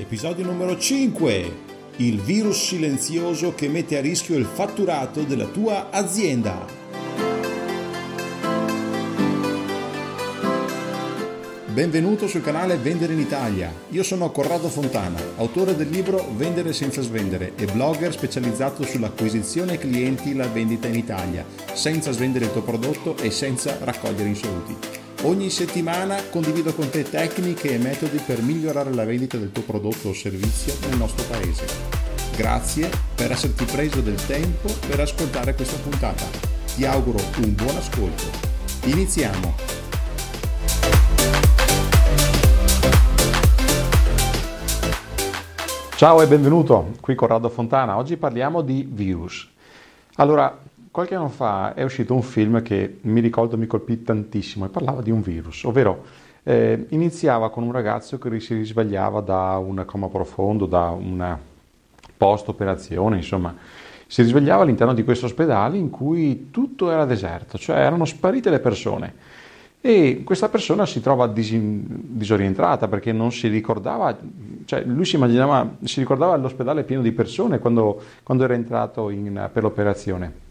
Episodio numero 5. Il virus silenzioso che mette a rischio il fatturato della tua azienda. Benvenuto sul canale Vendere in Italia. Io sono Corrado Fontana, autore del libro Vendere senza svendere e blogger specializzato sull'acquisizione clienti e la vendita in Italia, senza svendere il tuo prodotto e senza raccogliere insoluti. Ogni settimana condivido con te tecniche e metodi per migliorare la vendita del tuo prodotto o servizio nel nostro paese. Grazie per esserti preso del tempo per ascoltare questa puntata. Ti auguro un buon ascolto. Iniziamo! Ciao e benvenuto qui Corrado Fontana. Oggi parliamo di virus. Allora, qualche anno fa è uscito un film che mi ricordo mi colpì tantissimo e parlava di un virus, ovvero eh, iniziava con un ragazzo che si risvegliava da un coma profondo, da una post-operazione, insomma, si risvegliava all'interno di questo ospedale in cui tutto era deserto, cioè erano sparite le persone e questa persona si trova dis- disorientata perché non si ricordava, cioè lui si immaginava, si ricordava l'ospedale pieno di persone quando, quando era entrato in, per l'operazione.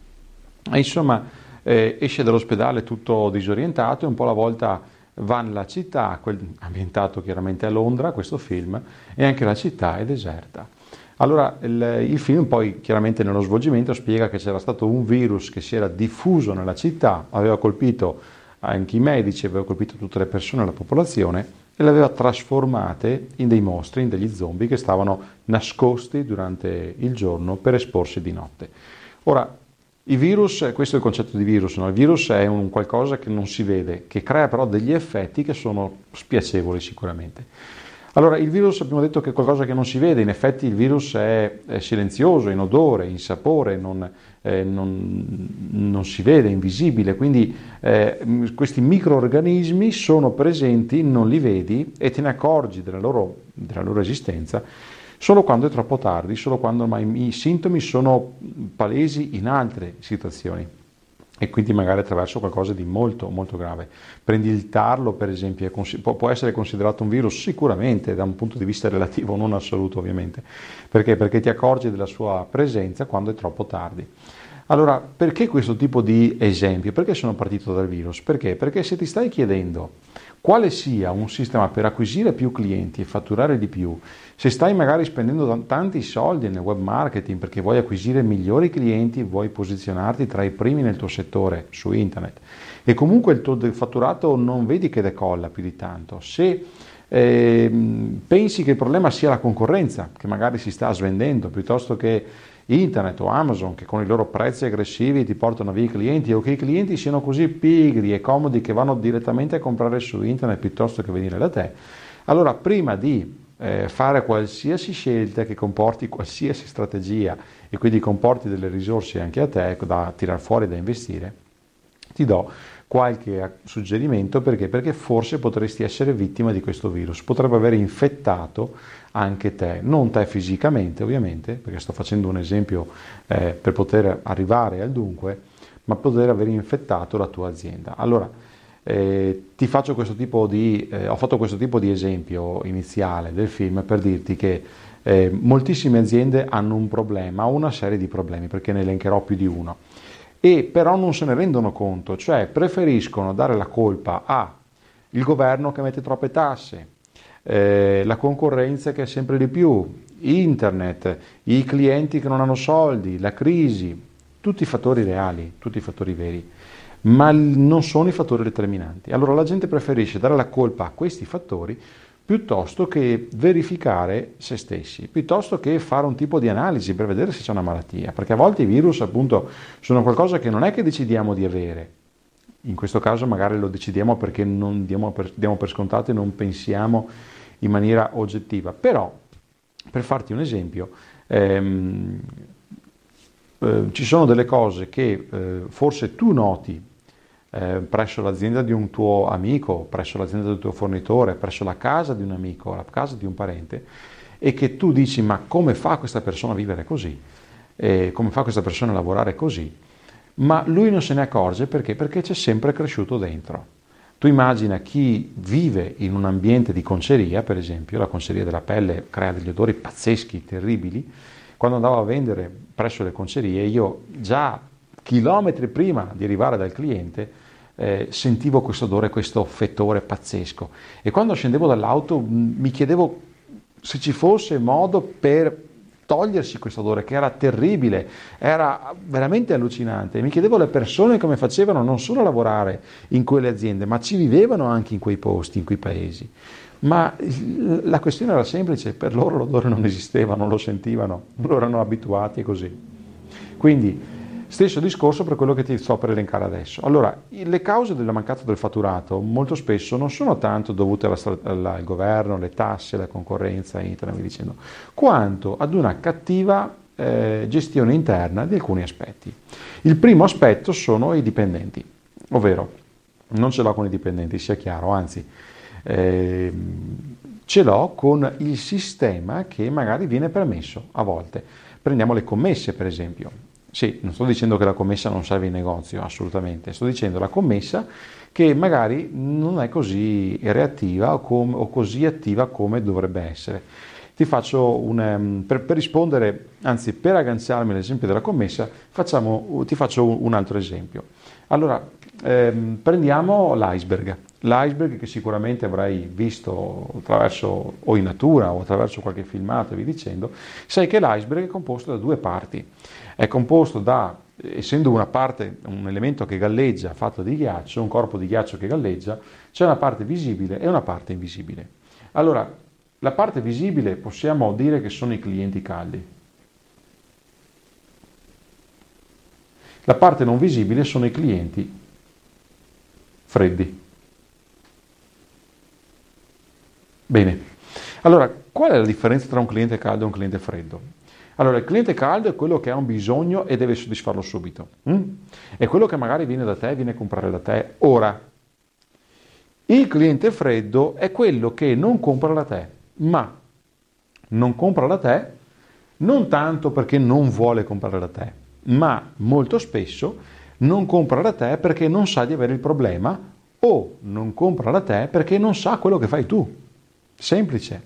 E insomma eh, esce dall'ospedale tutto disorientato e un po' alla volta va nella città, ambientato chiaramente a Londra questo film, e anche la città è deserta. Allora il, il, film poi chiaramente nello svolgimento spiega che c'era stato un virus che si era diffuso nella città, aveva colpito anche i medici, aveva colpito tutte le persone, la popolazione e le aveva trasformate in dei mostri, in degli zombie che stavano nascosti durante il giorno per esporsi di notte. Ora, i virus, questo è il concetto di virus, no? il virus è un qualcosa che non si vede, che crea però degli effetti che sono spiacevoli sicuramente. Allora, il virus abbiamo detto che è qualcosa che non si vede, in effetti il virus è, è silenzioso, in odore, in sapore, non, eh, non, non, si vede, è invisibile, quindi eh, questi microorganismi sono presenti, non li vedi e te ne accorgi della loro, della loro esistenza solo quando è troppo tardi, solo quando i sintomi sono palesi in altre situazioni e quindi magari attraverso qualcosa di molto molto grave. Prendi il tarlo per esempio, può essere considerato un virus sicuramente da un punto di vista relativo, non assoluto ovviamente, perché? Perché ti accorgi della sua presenza quando è troppo tardi. Allora, perché questo tipo di esempio? Perché sono partito dal virus? Perché? Perché se ti stai chiedendo quale sia un sistema per acquisire più clienti e fatturare di più, se stai magari spendendo tanti soldi nel web marketing perché vuoi acquisire migliori clienti, vuoi posizionarti tra i primi nel tuo settore su internet e comunque il tuo fatturato non vedi che decolla più di tanto, se eh, pensi che il problema sia la concorrenza che magari si sta svendendo piuttosto che internet o Amazon che con i loro prezzi aggressivi ti portano via i clienti o che i clienti siano così pigri e comodi che vanno direttamente a comprare su internet piuttosto che venire da te, allora prima di eh, fare qualsiasi scelta che comporti qualsiasi strategia e quindi comporti delle risorse anche a te da tirar fuori da investire, ti do qualche suggerimento perché? Perché forse potresti essere vittima di questo virus, potrebbe aver infettato anche te, non te fisicamente ovviamente, perché sto facendo un esempio eh, per poter arrivare al dunque, ma poter aver infettato la tua azienda. Allora, eh, ti faccio questo tipo di, eh, ho fatto questo tipo di esempio iniziale del film per dirti che eh, moltissime aziende hanno un problema una serie di problemi, perché ne elencherò più di uno, e però non se ne rendono conto, cioè preferiscono dare la colpa al governo che mette troppe tasse, eh, la concorrenza che è sempre di più, internet, i clienti che non hanno soldi, la crisi, tutti i fattori reali, tutti i fattori veri, ma non sono i fattori determinanti. Allora la gente preferisce dare la colpa a questi fattori piuttosto che verificare se stessi, piuttosto che fare un tipo di analisi per vedere se c'è una malattia, perché a volte i virus appunto sono qualcosa che non è che decidiamo di avere, in questo caso magari lo decidiamo perché non diamo per, diamo per scontato e non pensiamo in maniera oggettiva. Però, per farti un esempio, ehm, eh, ci sono delle cose che eh, forse tu noti eh, presso l'azienda di un tuo amico, presso l'azienda del tuo fornitore, presso la casa di un amico, la casa di un parente, e che tu dici ma come fa questa persona a vivere così? come fa questa persona a lavorare così? Ma lui non se ne accorge perché? Perché c'è sempre cresciuto dentro Tu immagina chi vive in un ambiente di conceria, per esempio, la conceria della pelle crea degli odori pazzeschi, terribili. Quando andavo a vendere presso le concerie, io già chilometri prima di arrivare dal cliente eh, sentivo questo odore, questo fettore pazzesco. E quando scendevo dall'auto mi chiedevo se ci fosse modo per togliersi questo odore che era terribile, era veramente allucinante. Mi chiedevo le persone come facevano non solo a lavorare in quelle aziende, ma ci vivevano anche in quei posti, in quei paesi. Ma la questione era semplice, per loro l'odore non esisteva, non lo sentivano, loro erano abituati e così. Quindi Stesso discorso per quello che ti sto per elencare adesso. Allora, le cause della mancata del fatturato molto spesso non sono tanto dovute al governo, alle tasse, alla concorrenza, internet, dicendo, quanto ad una cattiva eh, gestione interna di alcuni aspetti. Il primo aspetto sono i dipendenti, ovvero non ce l'ho con i dipendenti, sia chiaro, anzi eh, ce l'ho con il sistema che magari viene permesso a volte. Prendiamo le commesse, per esempio. Sì, non sto dicendo che la commessa non serve in negozio, assolutamente, sto dicendo la commessa che magari non è così reattiva o, com- o così attiva come dovrebbe essere. Ti faccio un, um, per, per, rispondere, anzi per agganciarmi all'esempio della commessa, facciamo, ti faccio un, un altro esempio. Allora, ehm, prendiamo l'iceberg. L'iceberg che sicuramente avrai visto attraverso o in natura o attraverso qualche filmato vi dicendo, sai che l'iceberg è composto da due parti. È composto da, essendo una parte, un elemento che galleggia fatto di ghiaccio, un corpo di ghiaccio che galleggia, c'è una parte visibile e una parte invisibile. Allora, la parte visibile possiamo dire che sono i clienti caldi. La parte non visibile sono i clienti freddi. Bene, allora qual è la differenza tra un cliente caldo e un cliente freddo? Allora, il cliente caldo è quello che ha un bisogno e deve soddisfarlo subito. Mm? È quello che magari viene da te, viene a comprare da te ora. Il cliente freddo è quello che non compra da te, ma non compra da te non tanto perché non vuole comprare da te, ma molto spesso non compra da te perché non sa di avere il problema o non compra da te perché non sa quello che fai tu. Semplice.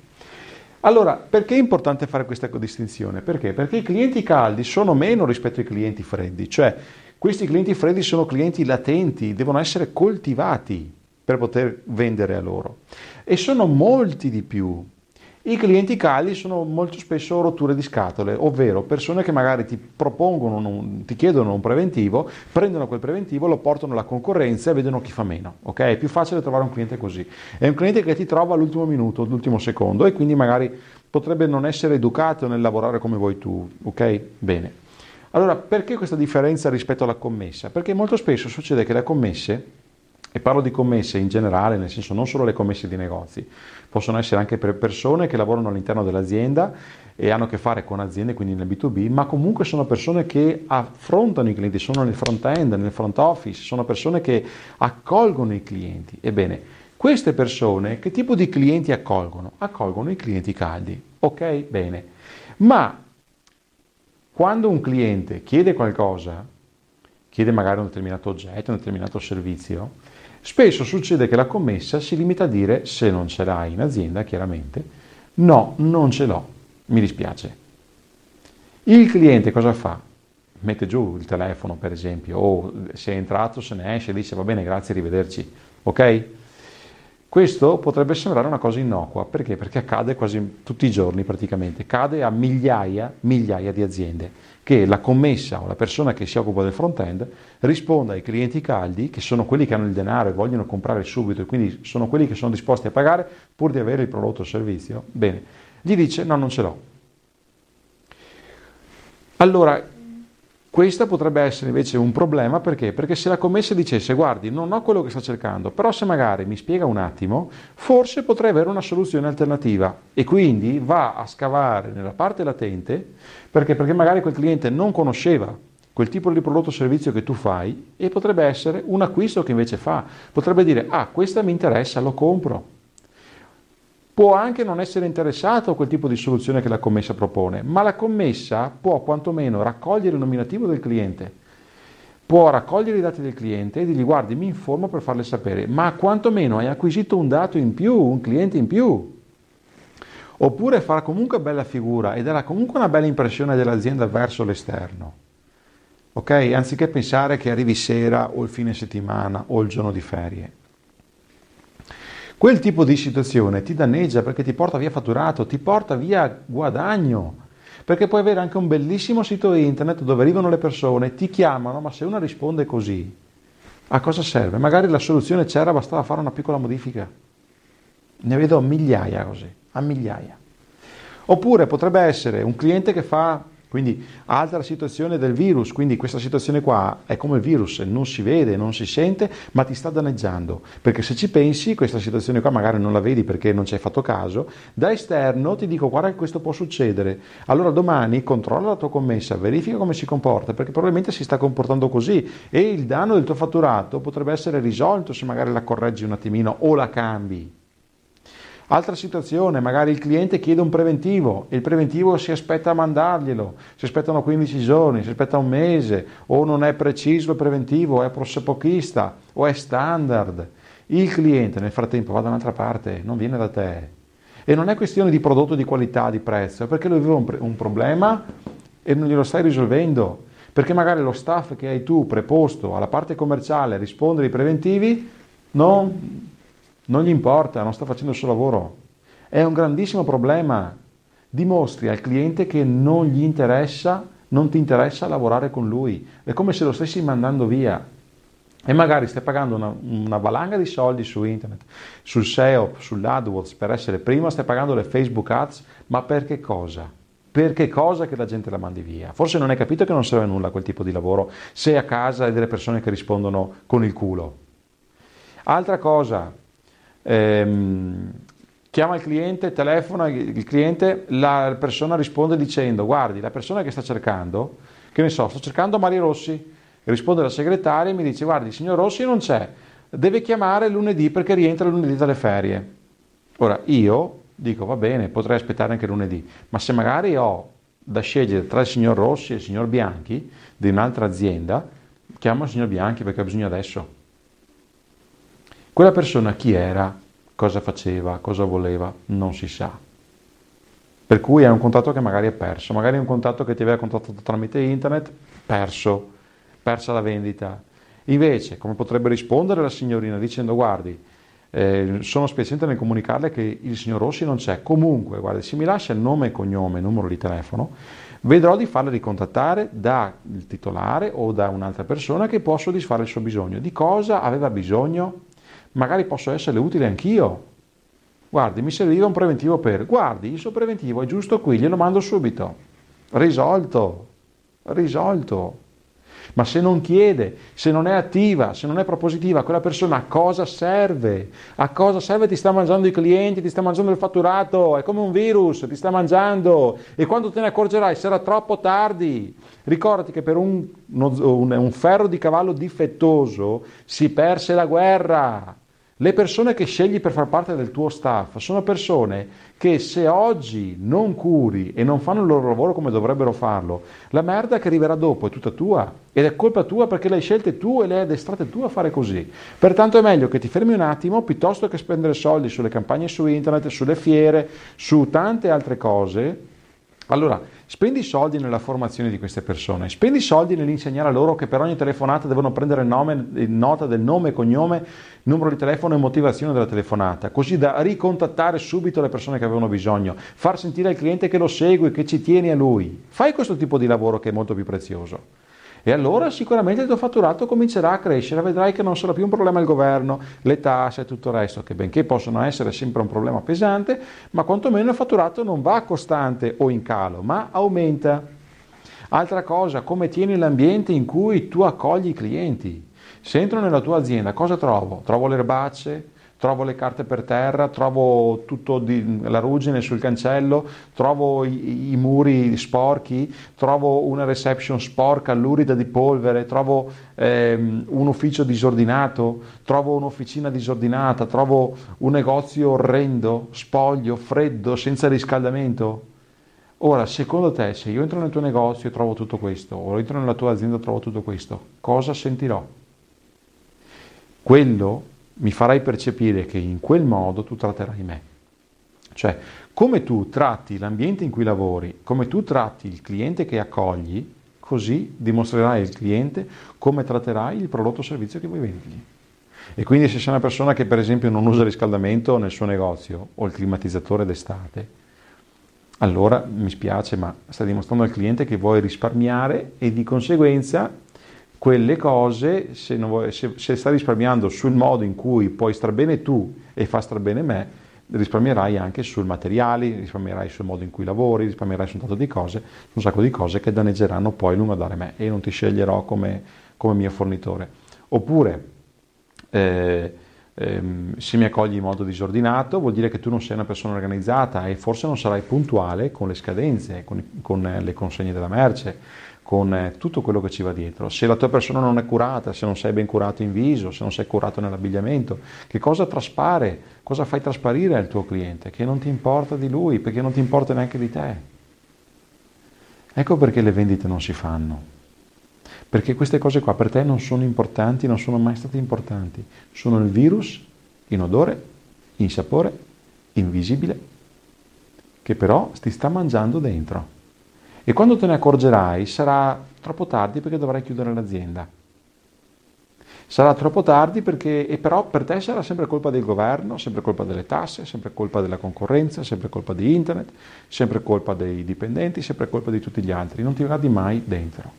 Allora, perché è importante fare questa distinzione? Perché? Perché i clienti caldi sono meno rispetto ai clienti freddi, cioè questi clienti freddi sono clienti latenti, devono essere coltivati per poter vendere a loro e sono molti di più i clienti caldi sono molto spesso rotture di scatole, ovvero persone che magari ti propongono, un, ti chiedono un preventivo, prendono quel preventivo, lo portano alla concorrenza e vedono chi fa meno. Okay? È più facile trovare un cliente così. È un cliente che ti trova all'ultimo minuto, all'ultimo secondo e quindi magari potrebbe non essere educato nel lavorare come vuoi tu. Ok? Bene. Allora, perché questa differenza rispetto alla commessa? Perché molto spesso succede che le commesse e parlo di commesse in generale, nel senso non solo le commesse di negozi, possono essere anche per persone che lavorano all'interno dell'azienda e hanno a che fare con aziende, quindi nel B2B, ma comunque sono persone che affrontano i clienti, sono nel front end, nel front office, sono persone che accolgono i clienti. Ebbene, queste persone che tipo di clienti accolgono? Accolgono i clienti caldi. Ok? Bene. Ma quando un cliente chiede qualcosa, chiede magari un determinato oggetto, un determinato servizio, Spesso succede che la commessa si limita a dire, se non ce l'hai in azienda, chiaramente, no, non ce l'ho, mi dispiace. Il cliente cosa fa? Mette giù il telefono, per esempio, o se è entrato, se ne esce, dice va bene, grazie, arrivederci. Ok? Questo potrebbe sembrare una cosa innocua, perché? Perché accade quasi tutti i giorni praticamente, cade a migliaia, migliaia di aziende, che la commessa o la persona che si occupa del front-end risponda ai clienti caldi, che sono quelli che hanno il denaro e vogliono comprare subito e quindi sono quelli che sono disposti a pagare pur di avere il prodotto o servizio, bene, gli dice no, non ce l'ho. Allora, questo potrebbe essere invece un problema perché? Perché se la commessa dicesse guardi non ho quello che sto cercando, però se magari mi spiega un attimo, forse potrei avere una soluzione alternativa e quindi va a scavare nella parte latente perché? Perché magari quel cliente non conosceva quel tipo di prodotto o servizio che tu fai e potrebbe essere un acquisto che invece fa. Potrebbe dire ah questa mi interessa, lo compro può anche non essere interessato a quel tipo di soluzione che la commessa propone, ma la commessa può quantomeno raccogliere il nominativo del cliente, può raccogliere i dati del cliente e dirgli guardi mi informo per farle sapere, ma quantomeno hai acquisito un dato in più, un cliente in più. Oppure farà comunque bella figura e darà comunque una bella impressione dell'azienda verso l'esterno. Ok? Anziché pensare che arrivi sera o il fine settimana o il giorno di ferie. Quel tipo di situazione ti danneggia perché ti porta via fatturato, ti porta via guadagno. Perché puoi avere anche un bellissimo sito internet dove arrivano le persone, ti chiamano, ma se una risponde così, a cosa serve? Magari la soluzione c'era, bastava fare una piccola modifica. Ne vedo migliaia così, a migliaia. Oppure potrebbe essere un cliente che fa quindi altra situazione del virus, quindi questa situazione qua è come il virus, non si vede, non si sente, ma ti sta danneggiando, perché se ci pensi questa situazione qua magari non la vedi perché non ci hai fatto caso, da esterno ti dico guarda che questo può succedere, allora domani controlla la tua commessa, verifica come si comporta, perché probabilmente si sta comportando così. E il danno del tuo fatturato potrebbe essere risolto se magari la correggi un attimino o la cambi. Altra situazione, magari il cliente chiede un preventivo e il preventivo si aspetta a mandarglielo, si aspettano 15 giorni, si aspetta un mese, o non è preciso il preventivo, è prossepochista o è standard. Il cliente nel frattempo va da un'altra parte, non viene da te. E non è questione di prodotto, di qualità, di prezzo, perché lui aveva un, pre- un problema e non glielo stai risolvendo. Perché magari lo staff che hai tu preposto alla parte commerciale a rispondere ai preventivi non non gli importa, non sta facendo il suo lavoro. È un grandissimo problema. Dimostri al cliente che non gli interessa, non ti interessa lavorare con lui. È come se lo stessi mandando via. E magari stai pagando una, una valanga di soldi su internet, sul SEO, sull'AdWords per essere prima, stai pagando le Facebook Ads, ma per che cosa? Per che cosa che la gente la mandi via? Forse non hai capito che non serve a nulla quel tipo di lavoro se a casa hai delle persone che rispondono con il culo. Altra cosa, ehm, chiama il cliente, telefona il cliente, la persona risponde dicendo guardi, la persona che sta cercando, che ne so, sto cercando Mario Rossi, risponde la segretaria e mi dice guardi, il signor Rossi non c'è, deve chiamare lunedì perché rientra lunedì dalle ferie. Ora io dico va bene, potrei aspettare anche lunedì, ma se magari ho da scegliere tra il signor Rossi e il signor Bianchi di un'altra azienda, chiamo il signor Bianchi perché ha bisogno adesso. Quella persona chi era, cosa faceva, cosa voleva, non si sa. Per cui è un contatto che magari è perso, magari è un contatto che ti aveva contattato tramite internet, perso, persa la vendita. Invece, come potrebbe rispondere la signorina dicendo guardi, eh, sono spiacente nel comunicarle che il signor Rossi non c'è, comunque, guardi, se mi lascia il nome e cognome, numero di telefono, vedrò di farle ricontattare dal titolare o da un'altra persona che può soddisfare il suo bisogno. Di cosa aveva bisogno? Magari posso essere utile anch'io. Guardi, mi serviva un preventivo per, guardi, il suo preventivo è giusto qui, glielo mando subito. Risolto, risolto. Ma se non chiede, se non è attiva, se non è propositiva, quella persona a cosa serve? A cosa serve? Ti sta mangiando i clienti, ti sta mangiando il fatturato, è come un virus, ti sta mangiando e quando te ne accorgerai sarà troppo tardi. Ricordati che per un, un, ferro di cavallo difettoso si perse la guerra. Le persone che scegli per far parte del tuo staff sono persone che se oggi non curi e non fanno il loro lavoro come dovrebbero farlo, la merda che arriverà dopo è tutta tua ed è colpa tua perché le hai scelte tu e le hai addestrate tu a fare così. Pertanto è meglio che ti fermi un attimo piuttosto che spendere soldi sulle campagne su internet, sulle fiere, su tante altre cose. Allora, Spendi soldi nella formazione di queste persone, spendi soldi nell'insegnare loro che per ogni telefonata devono prendere nome, nota del nome, cognome, numero di telefono e motivazione della telefonata, così da ricontattare subito le persone che avevano bisogno, far sentire al cliente che lo segue, che ci tieni a lui. Fai questo tipo di lavoro che è molto più prezioso. E allora sicuramente il tuo fatturato comincerà a crescere, vedrai che non sarà più un problema il governo, le tasse e tutto il resto, che benché possono essere sempre un problema pesante, ma quantomeno il fatturato non va costante o in calo, ma aumenta. Altra cosa, come tieni l'ambiente in cui tu accogli i clienti. Se entro nella tua azienda, cosa trovo? Trovo le erbacce, trovo le carte per terra, trovo tutto di, la ruggine sul cancello, trovo i, i, muri sporchi, trovo una reception sporca, lurida di polvere, trovo ehm, un ufficio disordinato, trovo un'officina disordinata, trovo un negozio orrendo, spoglio, freddo, senza riscaldamento. Ora, secondo te, se io entro nel tuo negozio e trovo tutto questo, o entro nella tua azienda e trovo tutto questo, cosa sentirò? Quello mi farai percepire che in quel modo tu tratterai me. Cioè, come tu tratti l'ambiente in cui lavori, come tu tratti il cliente che accogli, così dimostrerai al cliente come tratterai il prodotto o servizio che vuoi vendergli. E quindi se sei una persona che per esempio non usa il riscaldamento nel suo negozio o il climatizzatore d'estate, allora mi spiace, ma stai dimostrando al cliente che vuoi risparmiare e di conseguenza quelle cose, se, vuoi, se, se stai risparmiando sul modo in cui puoi star bene tu e fa star bene me, risparmierai anche sul materiali, risparmierai sul modo in cui lavori, risparmierai su un tanto di cose, un sacco di cose che danneggeranno poi a lungo andare me e non ti sceglierò come, come mio fornitore. Oppure, eh, ehm, se mi accogli in modo disordinato vuol dire che tu non sei una persona organizzata e forse non sarai puntuale con le scadenze, con, con le consegne della merce, con eh, tutto quello che ci va dietro. Se la tua persona non è curata, se non sei ben curato in viso, se non sei curato nell'abbigliamento, che cosa traspare, cosa fai trasparire al tuo cliente? Che non ti importa di lui, perché non ti importa neanche di te. Ecco perché le vendite non si fanno. Perché queste cose qua per te non sono importanti, non sono mai state importanti. Sono il virus in odore, in sapore, invisibile, che però ti sta mangiando dentro. E quando te ne accorgerai sarà troppo tardi perché dovrai chiudere l'azienda. Sarà troppo tardi perché, e però per te sarà sempre colpa del governo, sempre colpa delle tasse, sempre colpa della concorrenza, sempre colpa di internet, sempre colpa dei dipendenti, sempre colpa di tutti gli altri. Non ti guardi mai dentro.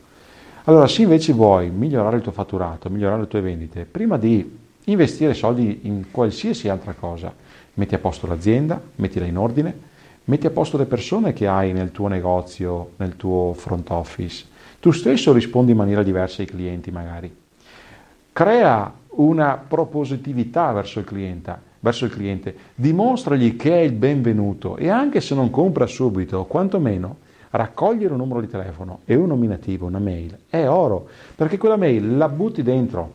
Allora, se invece vuoi migliorare il tuo fatturato, migliorare le tue vendite, prima di investire soldi in qualsiasi altra cosa, metti a posto l'azienda, mettila in ordine, metti a posto le persone che hai nel tuo negozio, nel tuo front office. Tu stesso rispondi in maniera diversa ai clienti magari. Crea una propositività verso il cliente, verso il cliente. dimostragli che è il benvenuto e anche se non compra subito, quantomeno raccogliere un numero di telefono e un nominativo, una mail, è oro, perché quella mail la butti dentro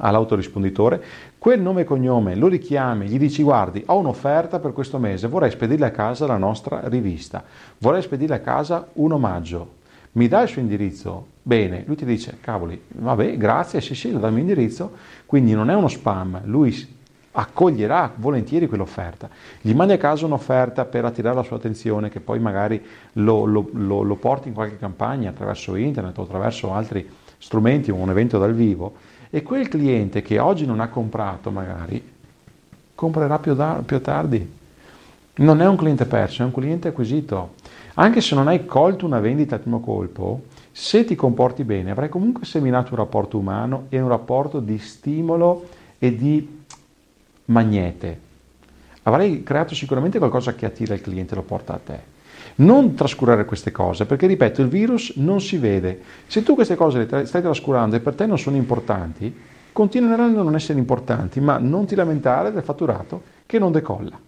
all'autorisponditore, quel nome e cognome lo richiami, gli dici guardi ho un'offerta per questo mese, vorrei spedirle a casa la nostra rivista, vorrei spedirle a casa un omaggio, mi dai il suo indirizzo? Bene, lui ti dice cavoli, vabbè grazie, sì sì, mio indirizzo, quindi non è uno spam, lui accoglierà volentieri quell'offerta. Gli mandi a casa un'offerta per attirare la sua attenzione, che poi magari lo, lo, lo, lo porti in qualche campagna attraverso internet o attraverso altri strumenti o un evento dal vivo e quel cliente che oggi non ha comprato magari, comprerà più, da, più tardi. Non è un cliente perso, è un cliente acquisito. Anche se non hai colto una vendita al primo colpo, se ti comporti bene avrai comunque seminato un rapporto umano e un rapporto di stimolo e di magnete. Avrai creato sicuramente qualcosa che attira il cliente e lo porta a te. Non trascurare queste cose, perché ripeto, il virus non si vede. Se tu queste cose le stai trascurando e per te non sono importanti, continueranno a non essere importanti, ma non ti lamentare del fatturato che non decolla.